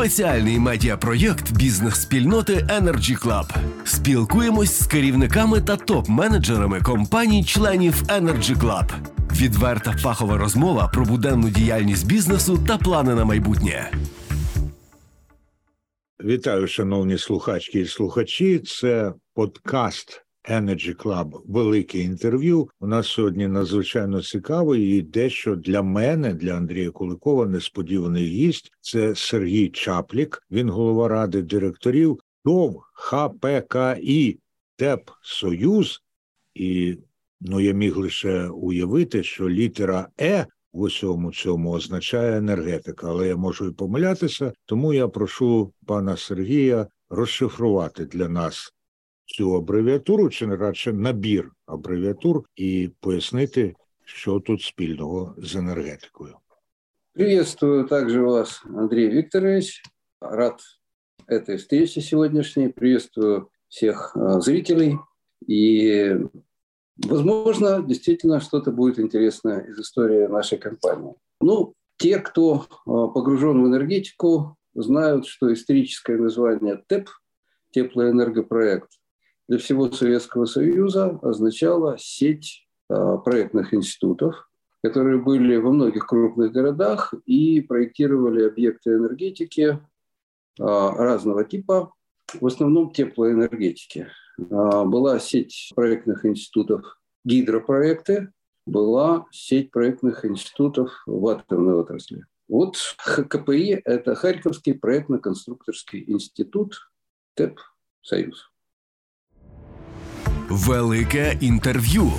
Спеціальний медіапроєкт бізнес-спільноти Energy Club. Спілкуємось з керівниками та топ-менеджерами компаній-членів Energy Club. Відверта фахова розмова про буденну діяльність бізнесу та плани на майбутнє. Вітаю, шановні слухачки і слухачі. Це подкаст Energy Club велике інтерв'ю. У нас сьогодні надзвичайно цікавий і дещо для мене, для Андрія Куликова, несподіваний гість. Це Сергій Чаплік. Він голова ради директорів ТОВ ХПКІ ТЕП Союз. І ну я міг лише уявити, що літера Е. В усьому цьому означає енергетика, але я можу і помилятися, тому я прошу пана Сергія розшифрувати для нас цю абревіатуру, чи не радше набір абревіатур, і пояснити, що тут спільного з енергетикою. Приветствую также вас, Андрей Викторович. Рад этой встрече сегодняшней. Приветствую всех зрителей. И, возможно, действительно что-то будет интересное из истории нашей компании. Ну, те, кто погружен в энергетику, знают, что историческое название ТЭП, теплоэнергопроект, для всего Советского Союза означала сеть а, проектных институтов, которые были во многих крупных городах и проектировали объекты энергетики а, разного типа, в основном теплоэнергетики. А, была сеть проектных институтов гидропроекты, была сеть проектных институтов в атомной отрасли. Вот ХКПИ – это Харьковский проектно-конструкторский институт ТЭП «Союз». Велике інтерв'ю.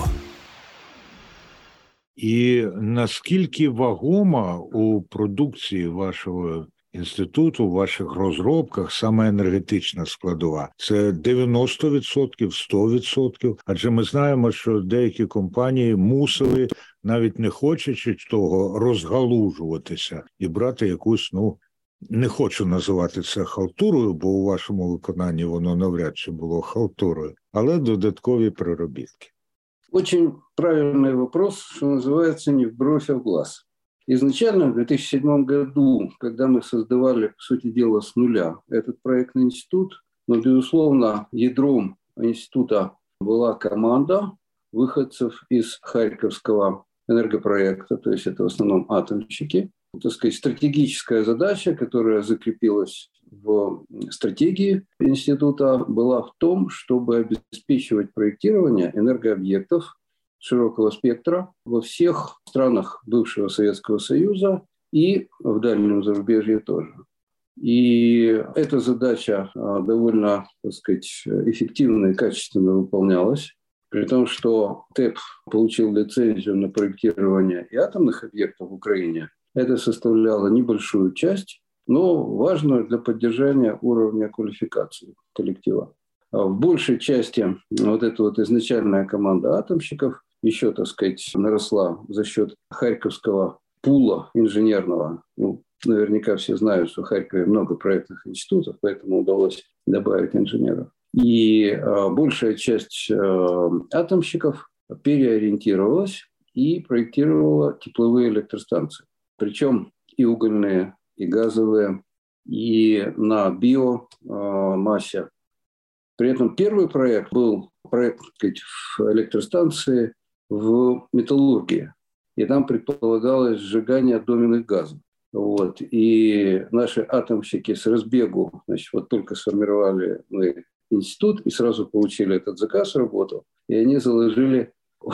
І наскільки вагома у продукції вашого інституту, в ваших розробках саме енергетична складова? Це 90%, 100%? Адже ми знаємо, що деякі компанії мусили, навіть не хочучи того, розгалужуватися і брати якусь ну не хочу називати це халтурою, бо у вашому виконанні воно навряд чи було халтурою, але додаткові приробітки. Очень правильный вопрос, что называется, не в бровь, а в глаз. Изначально в 2007 году, когда мы создавали, по сути дела, с нуля этот проектный институт, но, безусловно, ядром института была команда выходцев из Харьковского энергопроекта, то есть это в основном атомщики, так сказать, стратегическая задача, которая закрепилась в стратегии института, была в том, чтобы обеспечивать проектирование энергообъектов широкого спектра во всех странах бывшего Советского Союза и в дальнем зарубежье тоже. И эта задача а, довольно, так сказать, эффективно и качественно выполнялась. При том, что ТЭП получил лицензию на проектирование и атомных объектов в Украине – это составляло небольшую часть, но важную для поддержания уровня квалификации коллектива. А в большей части вот эта вот изначальная команда атомщиков еще, так сказать, наросла за счет Харьковского пула инженерного. Ну, наверняка все знают, что в Харькове много проектных институтов, поэтому удалось добавить инженеров. И э, большая часть э, атомщиков переориентировалась и проектировала тепловые электростанции причем и угольные, и газовые, и на биомассе. При этом первый проект был проект сказать, электростанции в металлургии. И там предполагалось сжигание доменных газов. Вот. И наши атомщики с разбегу, значит, вот только сформировали мы институт и сразу получили этот заказ, работу, и они заложили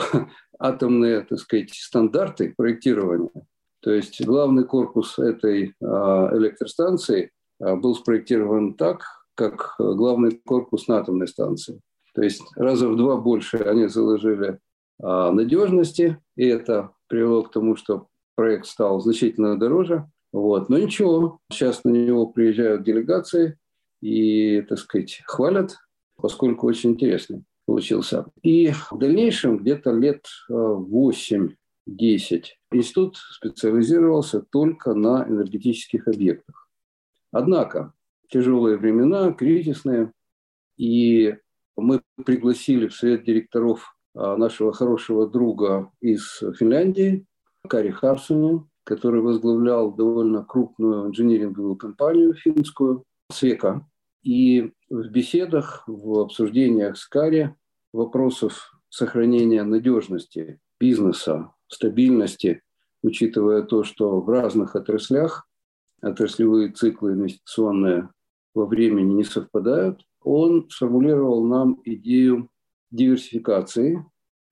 атомные, так сказать, стандарты проектирования то есть главный корпус этой а, электростанции а, был спроектирован так, как главный корпус на атомной станции. То есть раза в два больше они заложили а, надежности, и это привело к тому, что проект стал значительно дороже. Вот. Но ничего, сейчас на него приезжают делегации и, так сказать, хвалят, поскольку очень интересный получился. И в дальнейшем, где-то лет 8 10 институт специализировался только на энергетических объектах. Однако тяжелые времена, кризисные, и мы пригласили в совет директоров а, нашего хорошего друга из Финляндии, Кари Харсуни, который возглавлял довольно крупную инжиниринговую компанию финскую, Свека. И в беседах, в обсуждениях с Кари вопросов сохранения надежности бизнеса, стабильности, учитывая то, что в разных отраслях отраслевые циклы инвестиционные во времени не совпадают, он сформулировал нам идею диверсификации,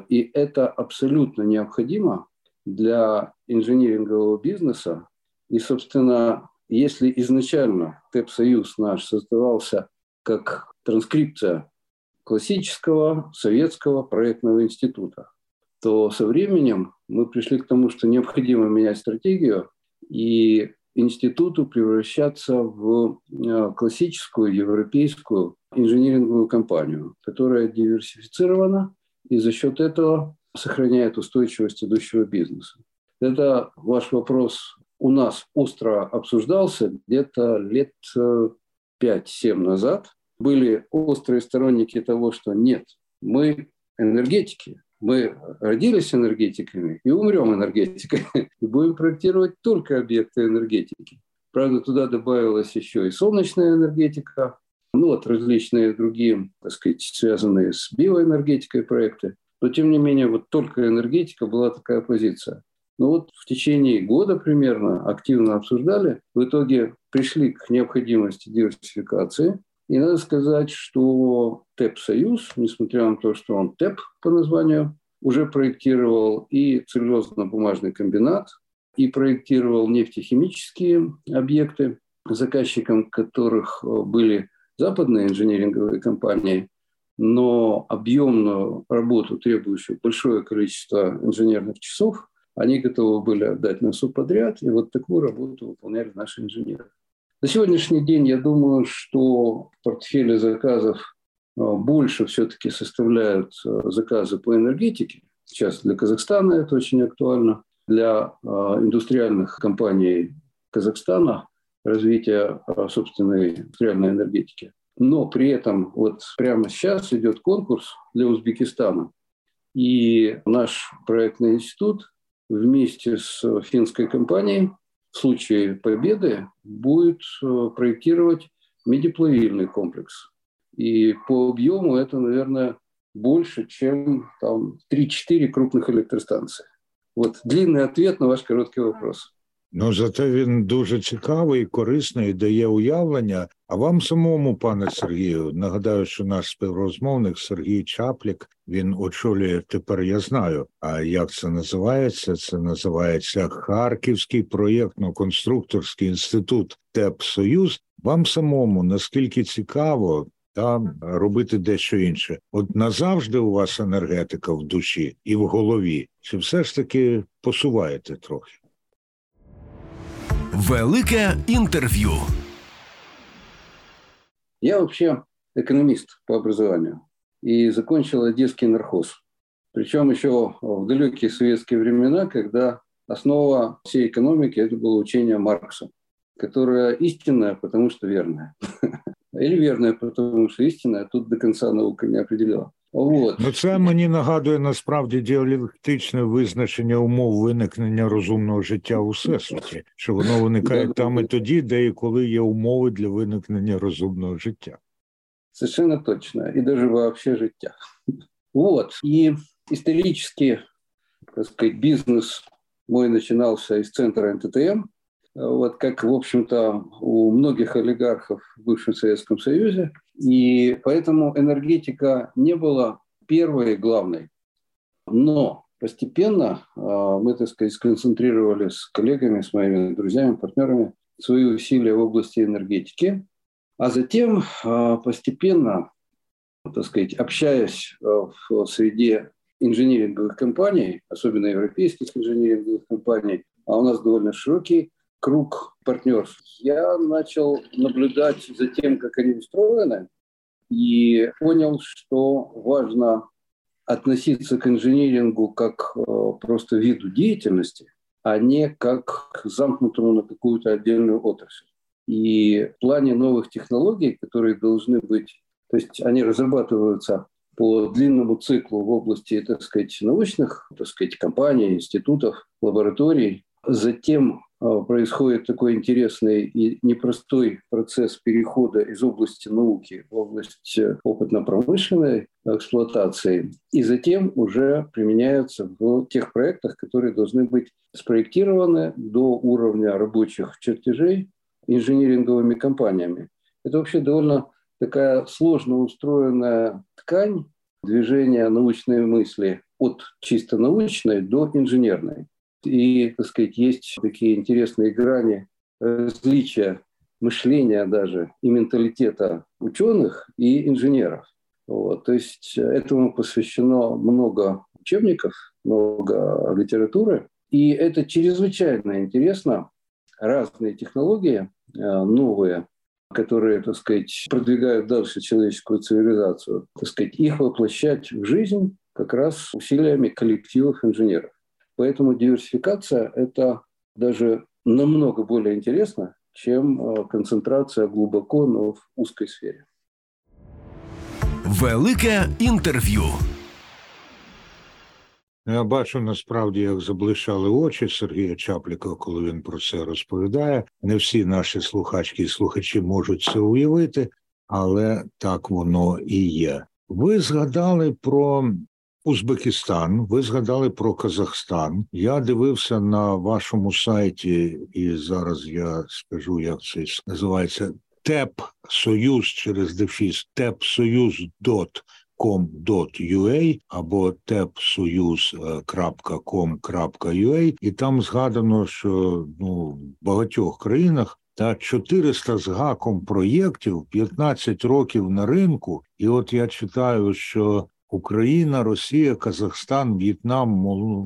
и это абсолютно необходимо для инжинирингового бизнеса. И, собственно, если изначально ТЭП-союз наш создавался как транскрипция классического советского проектного института, то со временем мы пришли к тому, что необходимо менять стратегию и институту превращаться в э, классическую европейскую инжиниринговую компанию, которая диверсифицирована и за счет этого сохраняет устойчивость идущего бизнеса. Это ваш вопрос у нас остро обсуждался где-то лет 5-7 э, назад. Были острые сторонники того, что нет, мы энергетики, мы родились энергетиками и умрем энергетиками, и будем проектировать только объекты энергетики. Правда, туда добавилась еще и солнечная энергетика, ну вот различные другие, так сказать, связанные с биоэнергетикой проекты. Но тем не менее, вот только энергетика была такая позиция. Ну вот в течение года примерно активно обсуждали, в итоге пришли к необходимости диверсификации. И надо сказать, что ТЭП-союз, несмотря на то, что он ТЭП по названию, уже проектировал и целлюлозно-бумажный комбинат, и проектировал нефтехимические объекты, заказчиком которых э, были западные инженеринговые компании, но объемную работу, требующую большое количество инженерных часов, они готовы были отдать на субподряд, и вот такую работу выполняли наши инженеры. На сегодняшний день я думаю, что портфели заказов э, больше все-таки составляют э, заказы по энергетике. Сейчас для Казахстана это очень актуально. Для э, индустриальных компаний Казахстана развития собственной индустриальной энергетики. Но при этом вот прямо сейчас идет конкурс для Узбекистана. И наш проектный институт вместе с финской компанией в случае победы будет э, проектировать медиплавильный комплекс. И по объему это, наверное, больше, чем там 3-4 крупных электростанции. Вот длинный ответ на ваш короткий вопрос. Ну зате він дуже цікавий, корисний, дає уявлення. А вам самому, пане Сергію, нагадаю, що наш співрозмовник Сергій Чаплік він очолює тепер. Я знаю. А як це називається? Це називається Харківський проєктно-конструкторський інститут ТЕП Союз. Вам самому наскільки цікаво там робити дещо інше? От назавжди у вас енергетика в душі і в голові, чи все ж таки посуваєте трохи? Велике интервью. Я вообще экономист по образованию и закончил Одесский нархоз. Причем еще в далекие советские времена, когда основа всей экономики это было учение Маркса, которое истинное, потому что верное. Или верное, потому что истинное, тут до конца наука не определила. От. Ну, це мені нагадує насправді діалектичне визначення умов виникнення розумного життя у всесвіті, що воно виникає там і тоді, де і коли є умови для виникнення розумного життя. Совершенно точно. И даже вообще життя. Вот. И исторически, так сказать, бизнес мой начинался из центра НТТМ, вот как, в общем-то, у многих олигархов в бывшем Советском Союзе. И поэтому энергетика не была первой главной. Но постепенно а, мы, так сказать, сконцентрировали с коллегами, с моими друзьями, партнерами свои усилия в области энергетики. А затем а, постепенно, так сказать, общаясь а, в среде инжиниринговых компаний, особенно европейских инжиниринговых компаний, а у нас довольно широкий круг партнеров. Я начал наблюдать за тем, как они устроены, и понял, что важно относиться к инжинирингу как э, просто виду деятельности, а не как к замкнутому на какую-то отдельную отрасль. И в плане новых технологий, которые должны быть, то есть они разрабатываются по длинному циклу в области, так сказать, научных, так сказать, компаний, институтов, лабораторий, Затем происходит такой интересный и непростой процесс перехода из области науки в область э, опытно-промышленной эксплуатации, и затем уже применяются в тех проектах, которые должны быть спроектированы до уровня рабочих чертежей инжиниринговыми компаниями. Это вообще довольно такая сложно устроенная ткань движения научной мысли от чисто научной до инженерной. И, так сказать, есть такие интересные грани различия мышления даже и менталитета ученых и инженеров. Вот. То есть этому посвящено много учебников, много литературы. И это чрезвычайно интересно. Разные технологии, э, новые, которые, так сказать, продвигают дальше человеческую цивилизацию, так сказать, их воплощать в жизнь как раз усилиями коллективов инженеров. Поэтому диверсификация – это даже намного более интересно, чем э, концентрация глубоко, но в узкой сфере. Велике інтерв'ю. Я бачу насправді, як заблищали очі Сергія Чапліка, коли він про це розповідає. Не всі наші слухачки і слухачі можуть це уявити, але так воно і є. Ви згадали про Узбекистан, ви згадали про Казахстан. Я дивився на вашому сайті, і зараз я скажу, як це називається ТЕП Союз через дефіс tepsoyuz.com.ua або tepsoyuz.com.ua, і там згадано, що ну в багатьох країнах. Та 400 з гаком проєктів, 15 років на ринку, і от я читаю, що Україна, Росія, Казахстан, В'єтнам,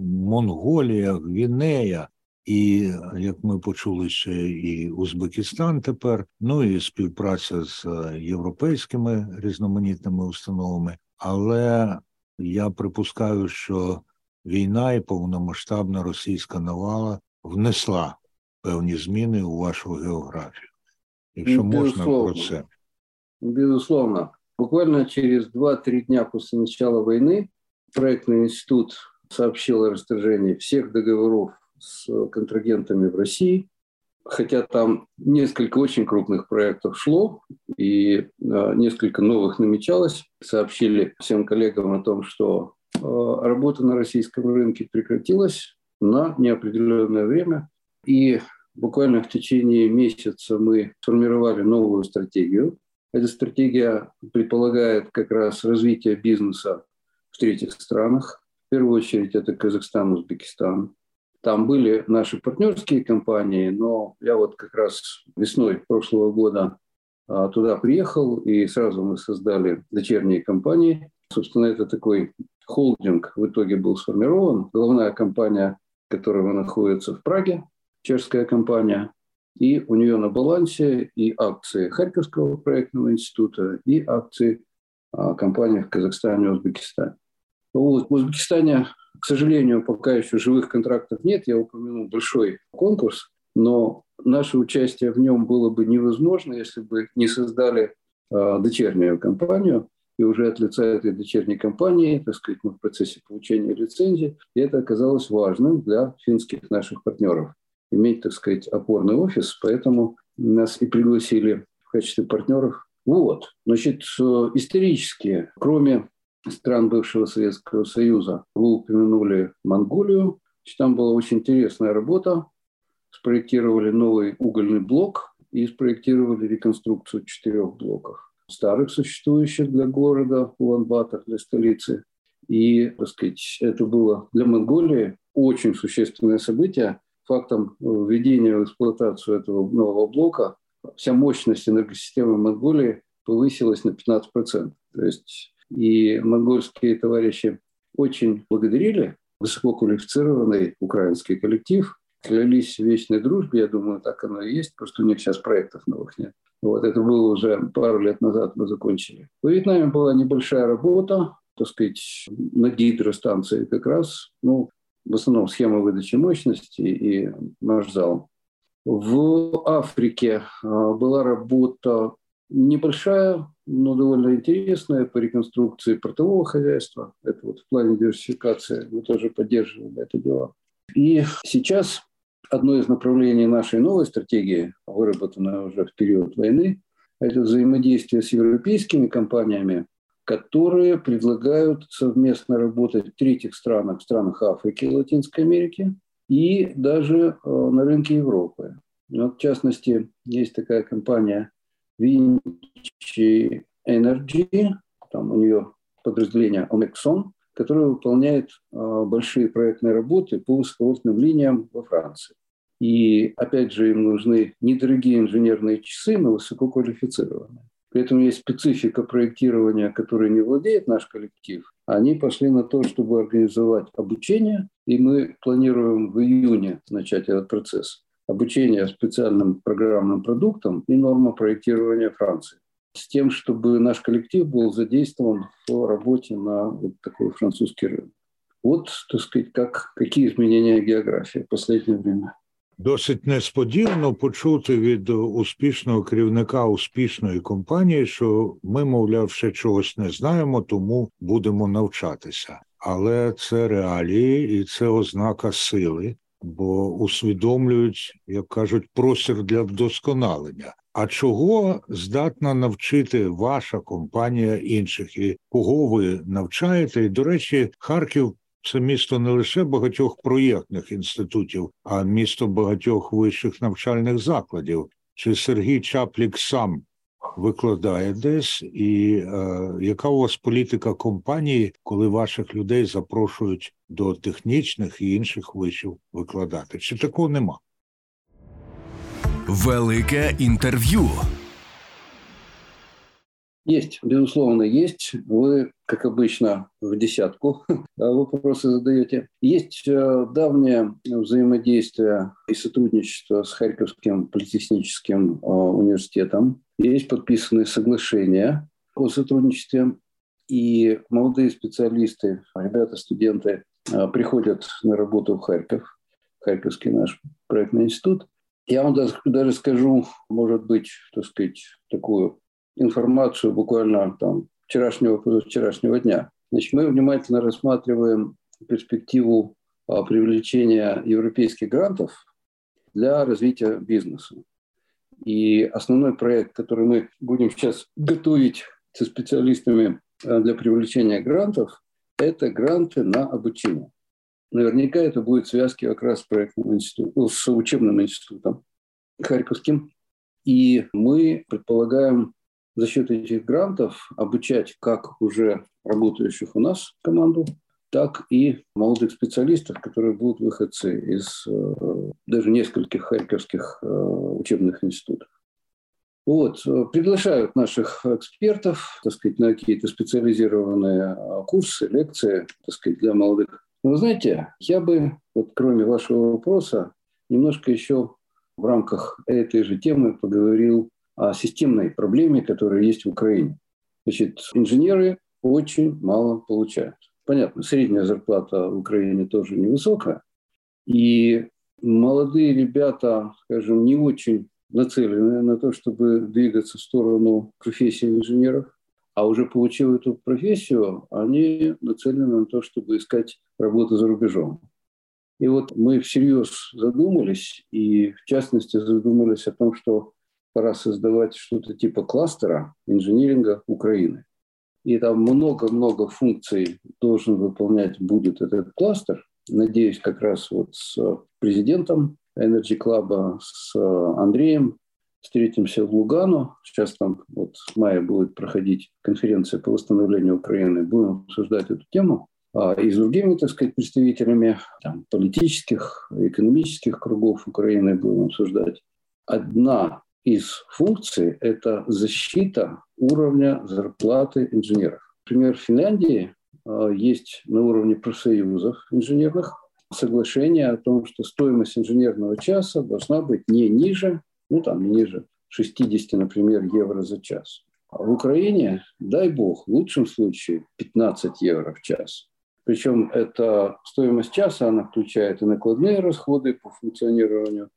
Монголія, Гвінея. І як ми почули ще і Узбекистан тепер, ну і співпраця з європейськими різноманітними установами. Але я припускаю, що війна і повномасштабна російська навала внесла певні зміни у вашу географію. Якщо можна про це. Безусловно. Буквально через 2-3 дня после начала войны проектный институт сообщил о расторжении всех договоров с контрагентами в России, хотя там несколько очень крупных проектов шло, и э, несколько новых намечалось. Сообщили всем коллегам о том, что э, работа на российском рынке прекратилась на неопределенное время. И буквально в течение месяца мы сформировали новую стратегию эта стратегия предполагает как раз развитие бизнеса в третьих странах. В первую очередь это Казахстан, Узбекистан. Там были наши партнерские компании, но я вот как раз весной прошлого года а, туда приехал, и сразу мы создали дочерние компании. Собственно, это такой холдинг в итоге был сформирован. Главная компания, которая находится в Праге, чешская компания, и у нее на балансе и акции Харьковского проектного института, и акции а, компаний в Казахстане и Узбекистане. Вот. В Узбекистане, к сожалению, пока еще живых контрактов нет. Я упомянул большой конкурс, но наше участие в нем было бы невозможно, если бы не создали а, дочернюю компанию. И уже от лица этой дочерней компании, так сказать, мы в процессе получения лицензии, и это оказалось важным для финских наших партнеров иметь, так сказать, опорный офис, поэтому нас и пригласили в качестве партнеров. Вот, значит, э, исторически, кроме стран бывшего Советского Союза, вы упомянули Монголию. Там была очень интересная работа. Спроектировали новый угольный блок и спроектировали реконструкцию четырех блоков старых существующих для города Улан-Батор, для столицы. И, так сказать, это было для Монголии очень существенное событие, фактом введения в эксплуатацию этого нового блока вся мощность энергосистемы Монголии повысилась на 15%. То есть и монгольские товарищи очень благодарили высококвалифицированный украинский коллектив, клялись в вечной дружбе, я думаю, так оно и есть, просто у них сейчас проектов новых нет. Вот это было уже пару лет назад, мы закончили. В Вьетнаме была небольшая работа, так сказать, на гидростанции как раз. Ну, в основном схема выдачи мощности и марш-зал. В Африке а, была работа небольшая, но довольно интересная по реконструкции портового хозяйства. Это вот в плане диверсификации мы тоже поддерживали это дело. И сейчас одно из направлений нашей новой стратегии, выработанной уже в период войны, это взаимодействие с европейскими компаниями, которые предлагают совместно работать в третьих странах, в странах Африки Латинской Америки, и даже э, на рынке Европы. Вот, в частности, есть такая компания Vinci Energy, там у нее подразделение Omexon, которое выполняет э, большие проектные работы по высоковольтным линиям во Франции. И опять же им нужны недорогие инженерные часы, но высококвалифицированные. При этом есть специфика проектирования, которой не владеет наш коллектив. Они пошли на то, чтобы организовать обучение, и мы планируем в июне начать этот процесс. Обучение специальным программным продуктам и норма проектирования Франции. С тем, чтобы наш коллектив был задействован в работе на вот такой французский рынок. Вот, так сказать, как, какие изменения географии в последнее время. Досить несподівано почути від успішного керівника успішної компанії, що ми, мовляв, ще чогось не знаємо, тому будемо навчатися. Але це реалії і це ознака сили, бо усвідомлюють, як кажуть, простір для вдосконалення. А чого здатна навчити ваша компанія інших, і кого ви навчаєте? І до речі, Харків це місто не лише багатьох проєктних інститутів, а місто багатьох вищих навчальних закладів. Чи Сергій Чаплік сам викладає десь, і е, яка у вас політика компанії, коли ваших людей запрошують до технічних і інших вишів викладати? Чи такого нема? Велике інтерв'ю. Есть, безусловно, есть. Вы, как обычно, в десятку вопросы задаете. Есть э, давнее взаимодействие и сотрудничество с Харьковским политехническим э, университетом. Есть подписанные соглашения о сотрудничестве. И молодые специалисты, ребята, студенты э, приходят на работу в Харьков, Харьковский наш проектный институт. Я вам даже, скажу, может быть, так сказать, такую информацию буквально там вчерашнего, позавчерашнего дня. Значит, мы внимательно рассматриваем перспективу а, привлечения европейских грантов для развития бизнеса. И основной проект, который мы будем сейчас готовить со специалистами а, для привлечения грантов, это гранты на обучение. Наверняка это будет связки как раз с проектным институтом, с учебным институтом Харьковским. И мы предполагаем за счет этих грантов обучать как уже работающих у нас команду, так и молодых специалистов, которые будут выходцы из э, даже нескольких харьковских э, учебных институтов. Вот. Приглашают наших экспертов так сказать, на какие-то специализированные э, курсы, лекции так сказать, для молодых. Но вы знаете, я бы, вот кроме вашего вопроса, немножко еще в рамках этой же темы поговорил о системной проблеме, которая есть в Украине. Значит, инженеры очень мало получают. Понятно, средняя зарплата в Украине тоже невысокая. И молодые ребята, скажем, не очень нацелены на то, чтобы двигаться в сторону профессии инженеров, а уже получив эту профессию, они нацелены на то, чтобы искать работу за рубежом. И вот мы всерьез задумались, и в частности задумались о том, что пора создавать что-то типа кластера инжиниринга Украины. И там много-много функций должен выполнять будет этот кластер. Надеюсь, как раз вот с президентом Energy Club, с Андреем встретимся в Лугану. Сейчас там вот в мае будет проходить конференция по восстановлению Украины. Будем обсуждать эту тему. А и с другими, так сказать, представителями там, политических, экономических кругов Украины будем обсуждать. Одна из функций – это защита уровня зарплаты инженеров. Например, в Финляндии а, есть на уровне профсоюзов инженерных соглашение о том, что стоимость инженерного часа должна быть не ниже, ну там не ниже 60, например, евро за час. А в Украине, дай бог, в лучшем случае 15 евро в час. Причем эта стоимость часа, она включает и накладные расходы по функционированию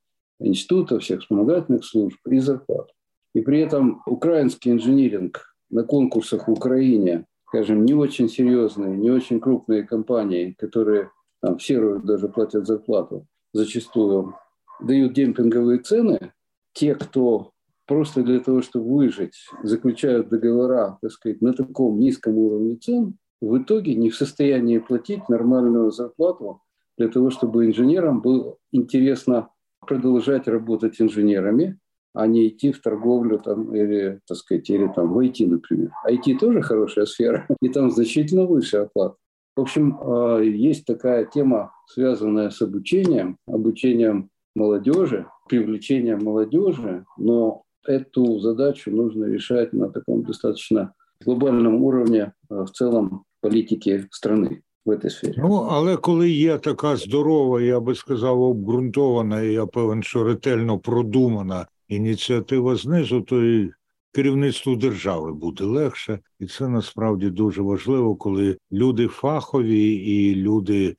института, всех вспомогательных служб и зарплат. И при этом украинский инжиниринг на конкурсах в Украине, скажем, не очень серьезные, не очень крупные компании, которые там, в серую даже платят зарплату, зачастую дают демпинговые цены, те, кто просто для того, чтобы выжить, заключают договора, так сказать, на таком низком уровне цен, в итоге не в состоянии платить нормальную зарплату для того, чтобы инженерам было интересно продолжать работать инженерами, а не идти в торговлю там, или, так сказать, или там в IT, например. IT тоже хорошая сфера, и там значительно выше оплата. В общем, а, есть такая тема, связанная с обучением, обучением молодежи, привлечением молодежи, но эту задачу нужно решать на таком достаточно глобальном уровне а, в целом политики страны в этой сфері. Ну, але коли є така здорова, я би сказав, обґрунтована, і я певен, що ретельно продумана ініціатива знизу, то і керівництву держави буде легше, і це насправді дуже важливо, коли люди фахові і люди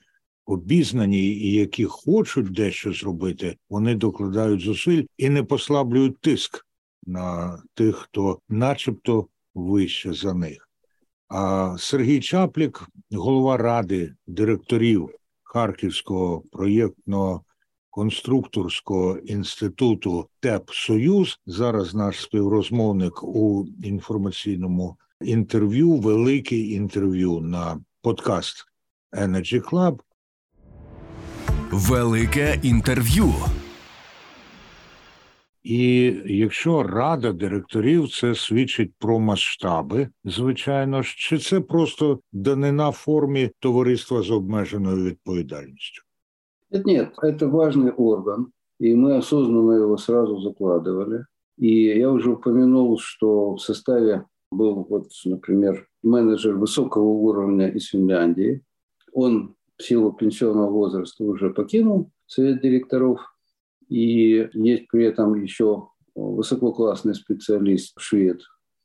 обізнані, і які хочуть дещо зробити, вони докладають зусиль і не послаблюють тиск на тих, хто, начебто, вище за них. Сергій Чаплік, голова ради директорів Харківського проєктного конструкторського інституту ТЕП Союз. Зараз наш співрозмовник у інформаційному інтерв'ю, велике інтерв'ю на подкаст Energy Club. Велике інтерв'ю. І якщо рада директорів це свідчить про масштаби, звичайно ж, чи це просто данина формі товариства з обмеженою відповідальністю? Нет, нет, это важный орган, и мы осознанно его сразу закладывали. И я уже упомянул, что в составе был, вот, например, менеджер высокого уровня из Финляндии. Он в силу пенсионного возраста уже покинул совет директоров. И есть при этом еще высококлассный специалист швед.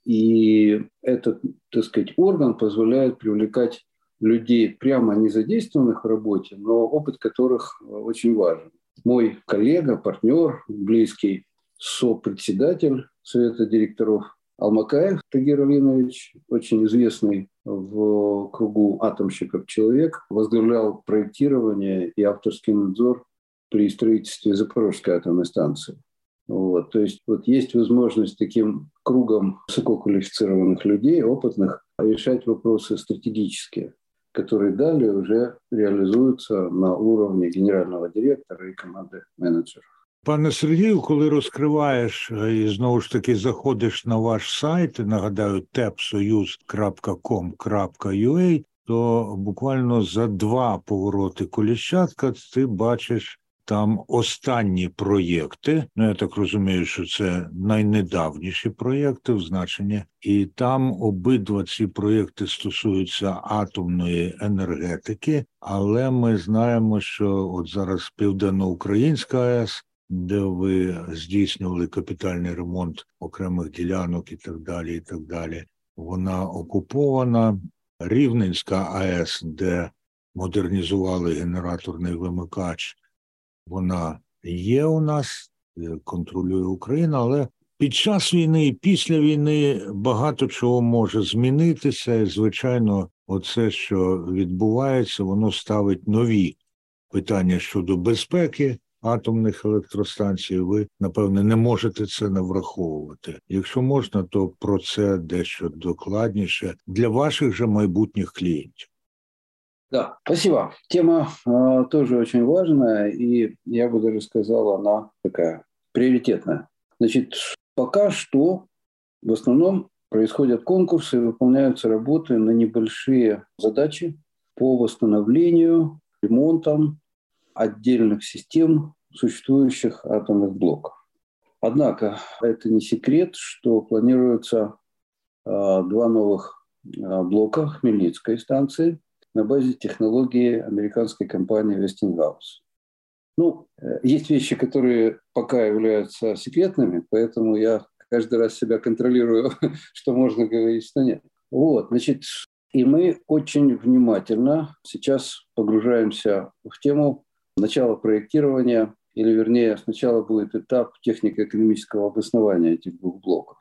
И этот, так сказать, орган позволяет привлекать людей, прямо не задействованных в работе, но опыт которых э, очень важен. Мой коллега, партнер, близкий сопредседатель Совета директоров Алмакаев Тагир Алинович, очень известный в кругу атомщиков человек, возглавлял проектирование и авторский надзор при строительстве Запорожской атомной станции. Вот, то есть вот есть возможность таким кругом высококвалифицированных людей, опытных, решать вопросы стратегические которые далее уже реалізуються на уровні генерального директора і команди менеджерів. Пане Сергію, коли розкриваєш і знову ж таки заходиш на ваш сайт, нагадаю, tepsoyuz.com.ua, то буквально за два повороти коліщатка ти бачиш там останні проєкти. Ну я так розумію, що це найнедавніші проєкти в значенні, і там обидва ці проєкти стосуються атомної енергетики. Але ми знаємо, що от зараз Південноукраїнська АЕС. Де ви здійснювали капітальний ремонт окремих ділянок і так далі, і так далі. Вона окупована. Рівненська АЕС, де модернізували генераторний вимикач, вона є у нас, е, контролює Україна, але під час війни і після війни багато чого може змінитися. І, звичайно, оце, що відбувається, воно ставить нові питання щодо безпеки. Атомних електростанцій, ви напевне не можете це не враховувати. Якщо можна, то про це дещо докладніше для ваших же майбутніх клієнтів. Да, спасибо. Тема э, тоже очень важная, и я бы даже сказал, она такая приоритетная. Значит, пока что в основном происходят конкурсы, выполняются работы на небольшие задачи по восстановлению, ремонтам отдельных систем существующих атомных блоков. Однако это не секрет, что планируется э, два новых э, блока Хмельницкой станции – на базе технологии американской компании Westinghouse. Ну, э, есть вещи, которые пока являются секретными, поэтому я каждый раз себя контролирую, что можно говорить, что нет. Вот, значит, и мы очень внимательно сейчас погружаемся в тему начала проектирования, или вернее, сначала будет этап технико-экономического обоснования этих двух блоков.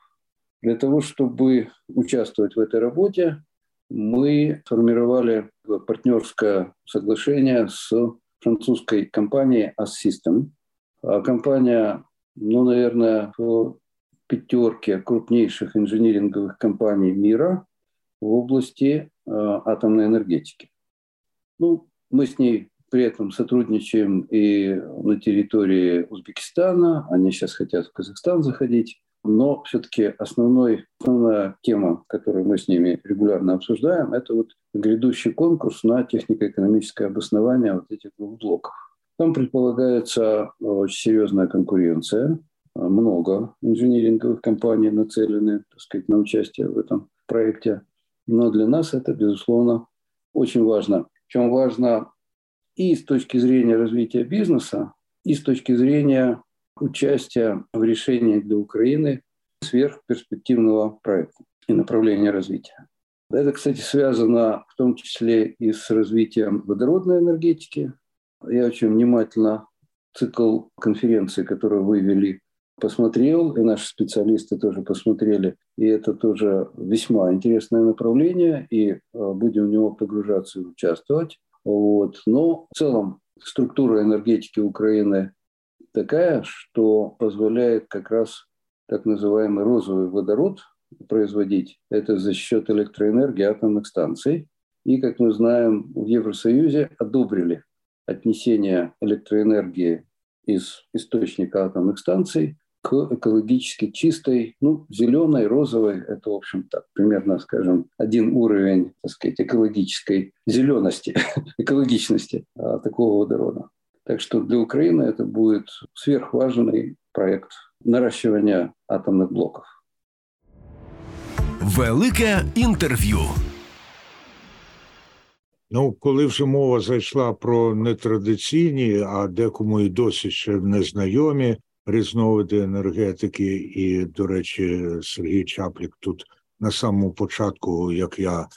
Для того, чтобы участвовать в этой работе, мы формировали партнерское соглашение с французской компанией Assystem. А компания, ну, наверное, в пятерке крупнейших инжиниринговых компаний мира в области э, атомной энергетики. Ну, мы с ней при этом сотрудничаем и на территории Узбекистана. Они сейчас хотят в Казахстан заходить. Но все-таки основной, основная тема, которую мы с ними регулярно обсуждаем, это вот грядущий конкурс на технико-экономическое обоснование вот этих двух блоков. Там предполагается очень серьезная конкуренция. Много инжиниринговых компаний нацелены так сказать, на участие в этом проекте. Но для нас это, безусловно, очень важно. Причем важно и с точки зрения развития бизнеса, и с точки зрения участия в решении для Украины сверхперспективного проекта и направления развития. Это, кстати, связано в том числе и с развитием водородной энергетики. Я очень внимательно цикл конференции, которую вы вели, посмотрел, и наши специалисты тоже посмотрели. И это тоже весьма интересное направление, и э, будем в него погружаться и участвовать. Вот. Но в целом структура энергетики Украины такая, что позволяет как раз так называемый розовый водород производить. Это за счет электроэнергии атомных станций. И, как мы знаем, в Евросоюзе одобрили отнесение электроэнергии из источника атомных станций к экологически чистой, ну, зеленой, розовой, это, в общем, так, примерно, скажем, один уровень, так сказать, экологической зелености, экологичности а, такого водорода. Так что для Украины это будет сверхважный проект наращивания атомных блоков. Велике інтерв'ю. Ну, коли вже мова зайшла про нетрадиційні, а декому і досі ще незнайомі різновиди енергетики, і, до речі, Сергій Чаплік тут на самому початку, як я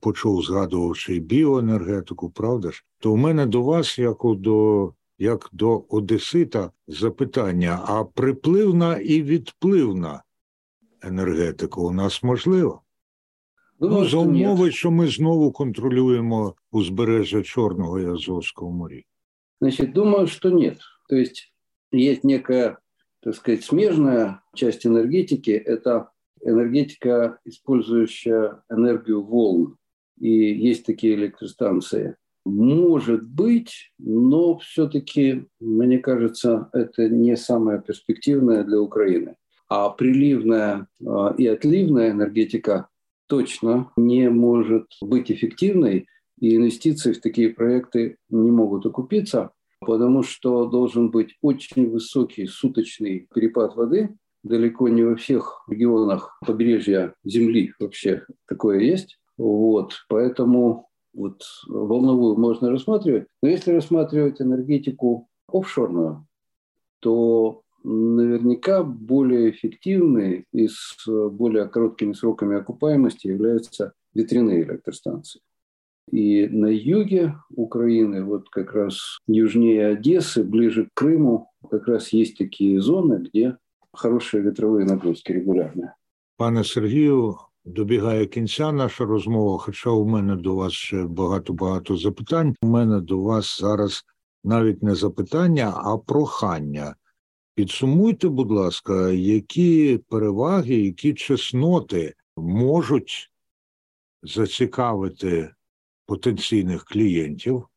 почув, згадувавши біоенергетику, правда ж, то у мене до вас, як до як до Одесита, запитання: а припливна і відпливна енергетика у нас можлива? Ну, за умови, що ми знову контролюємо узбережжя Чорного и Азовского моря. Значит, думаю, что нет. То есть есть некая, так сказать, смежная часть энергетики. Это энергетика, использующая энергию волн. И есть такие электростанции. Может быть, но все-таки, мне кажется, это не самое перспективное для Украины. А приливная а, и отливная энергетика точно не может быть эффективной, и инвестиции в такие проекты не могут окупиться, потому что должен быть очень высокий суточный перепад воды. Далеко не во всех регионах побережья Земли вообще такое есть. Вот, поэтому вот волновую можно рассматривать. Но если рассматривать энергетику офшорную, то наверняка более эффективной и с более короткими сроками окупаемости являются ветряные электростанции. И на юге Украины, вот как раз южнее Одессы, ближе к Крыму, как раз есть такие зоны, где хорошие ветровые нагрузки регулярные. Пане Сергію, добігає кінця наша розмова. Хоча у мене до вас ще багато багато запитань. У мене до вас зараз навіть не запитання, а прохання. Підсумуйте, будь ласка, які переваги, які чесноти можуть зацікавити потенційних клієнтів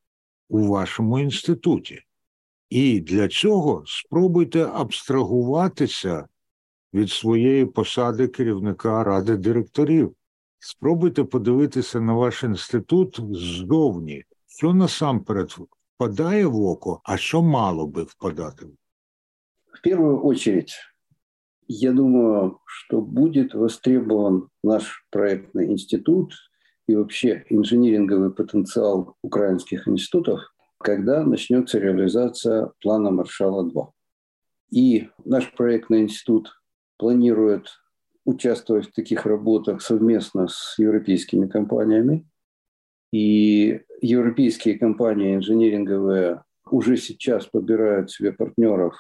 у вашому інституті. І для цього спробуйте абстрагуватися від своєї посади керівника ради директорів. Спробуйте подивитися на ваш інститут ззовні, що насамперед впадає в око, а що мало би впадати. В первую очередь, я думаю, что будет востребован наш проектный институт и вообще инжиниринговый потенциал украинских институтов, когда начнется реализация плана Маршала-2. И наш проектный институт планирует участвовать в таких работах совместно с европейскими компаниями. И европейские компании инжиниринговые уже сейчас подбирают себе партнеров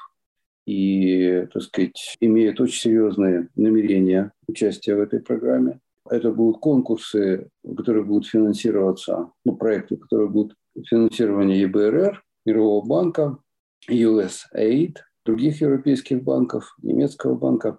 и, так сказать, имеют очень серьезные намерения участия в этой программе. Это будут конкурсы, которые будут финансироваться, ну, проекты, которые будут финансирование ЕБРР, Мирового банка, USAID – других европейских банков, немецкого банка.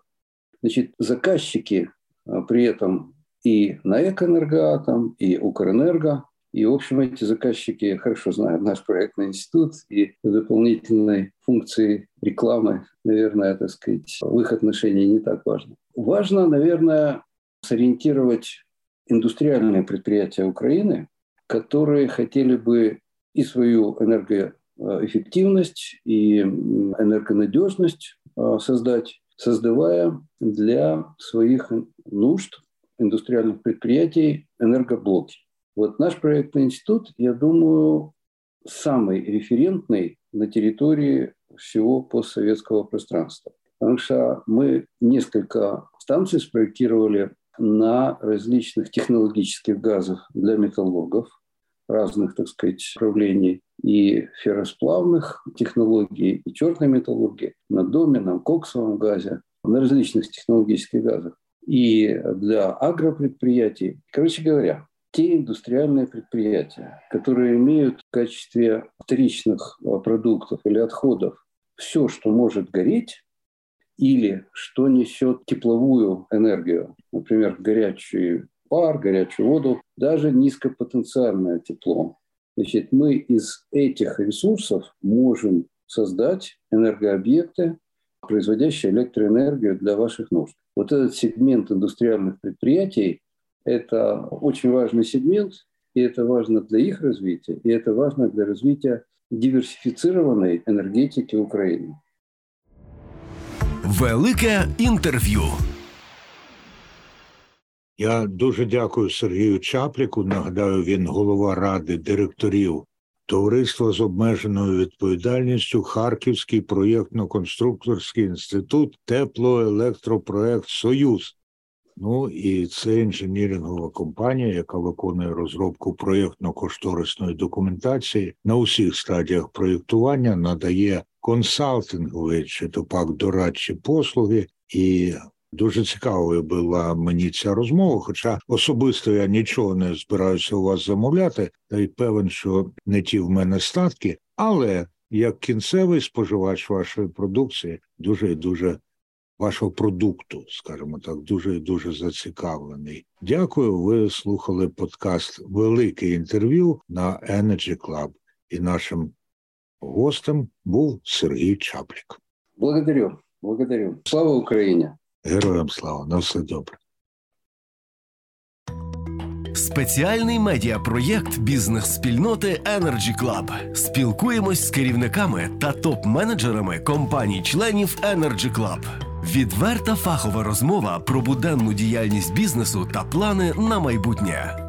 Значит, заказчики а, при этом и на Экоэнергоатом, и Укрэнерго, и, в общем, эти заказчики хорошо знают наш проектный институт, и дополнительной функции рекламы, наверное, так сказать, в их отношении не так важно. Важно, наверное, сориентировать индустриальные предприятия Украины, которые хотели бы и свою энергоэффективность, и энергонадежность а, создать, создавая для своих нужд индустриальных предприятий энергоблоки. Вот наш проектный институт, я думаю, самый референтный на территории всего постсоветского пространства. Потому что мы несколько станций спроектировали на различных технологических газах для металлургов, разных, так сказать, направлений и ферросплавных технологий, и черной металлургии, на доме, на коксовом газе, на различных технологических газах. И для агропредприятий, короче говоря, те индустриальные предприятия, которые имеют в качестве вторичных продуктов или отходов все, что может гореть, или что несет тепловую энергию, например, горячий пар, горячую воду, даже низкопотенциальное тепло. Значит, мы из этих ресурсов можем создать энергообъекты, производящие электроэнергию для ваших нужд. Вот этот сегмент индустриальных предприятий – это очень важный сегмент, и это важно для их развития, и это важно для развития диверсифицированной энергетики Украины. Велике інтерв'ю. Я дуже дякую Сергію Чапліку. Нагадаю, він голова ради директорів товариства з обмеженою відповідальністю Харківський проєктно-конструкторський інститут, теплоелектропроект Союз. Ну і це інженірингова компанія, яка виконує розробку проєктно-кошторисної документації на усіх стадіях проєктування, надає консалтингові чи то пак дорадчі послуги, і дуже цікавою була мені ця розмова. Хоча особисто я нічого не збираюся у вас замовляти, та й певен, що не ті в мене статки, але як кінцевий споживач вашої продукції дуже і дуже. Вашого продукту, скажімо так, дуже і дуже зацікавлений. Дякую. Ви слухали подкаст Велике інтерв'ю на Energy Club. І нашим Гостем був Сергій Чаплік. Благодарю, благодарю. Слава Україні! Героям слава на все добре. Спеціальний медіапроєкт бізнес-спільноти Energy Club. Спілкуємось з керівниками та топ-менеджерами компаній-членів Energy Club. Відверта фахова розмова про буденну діяльність бізнесу та плани на майбутнє.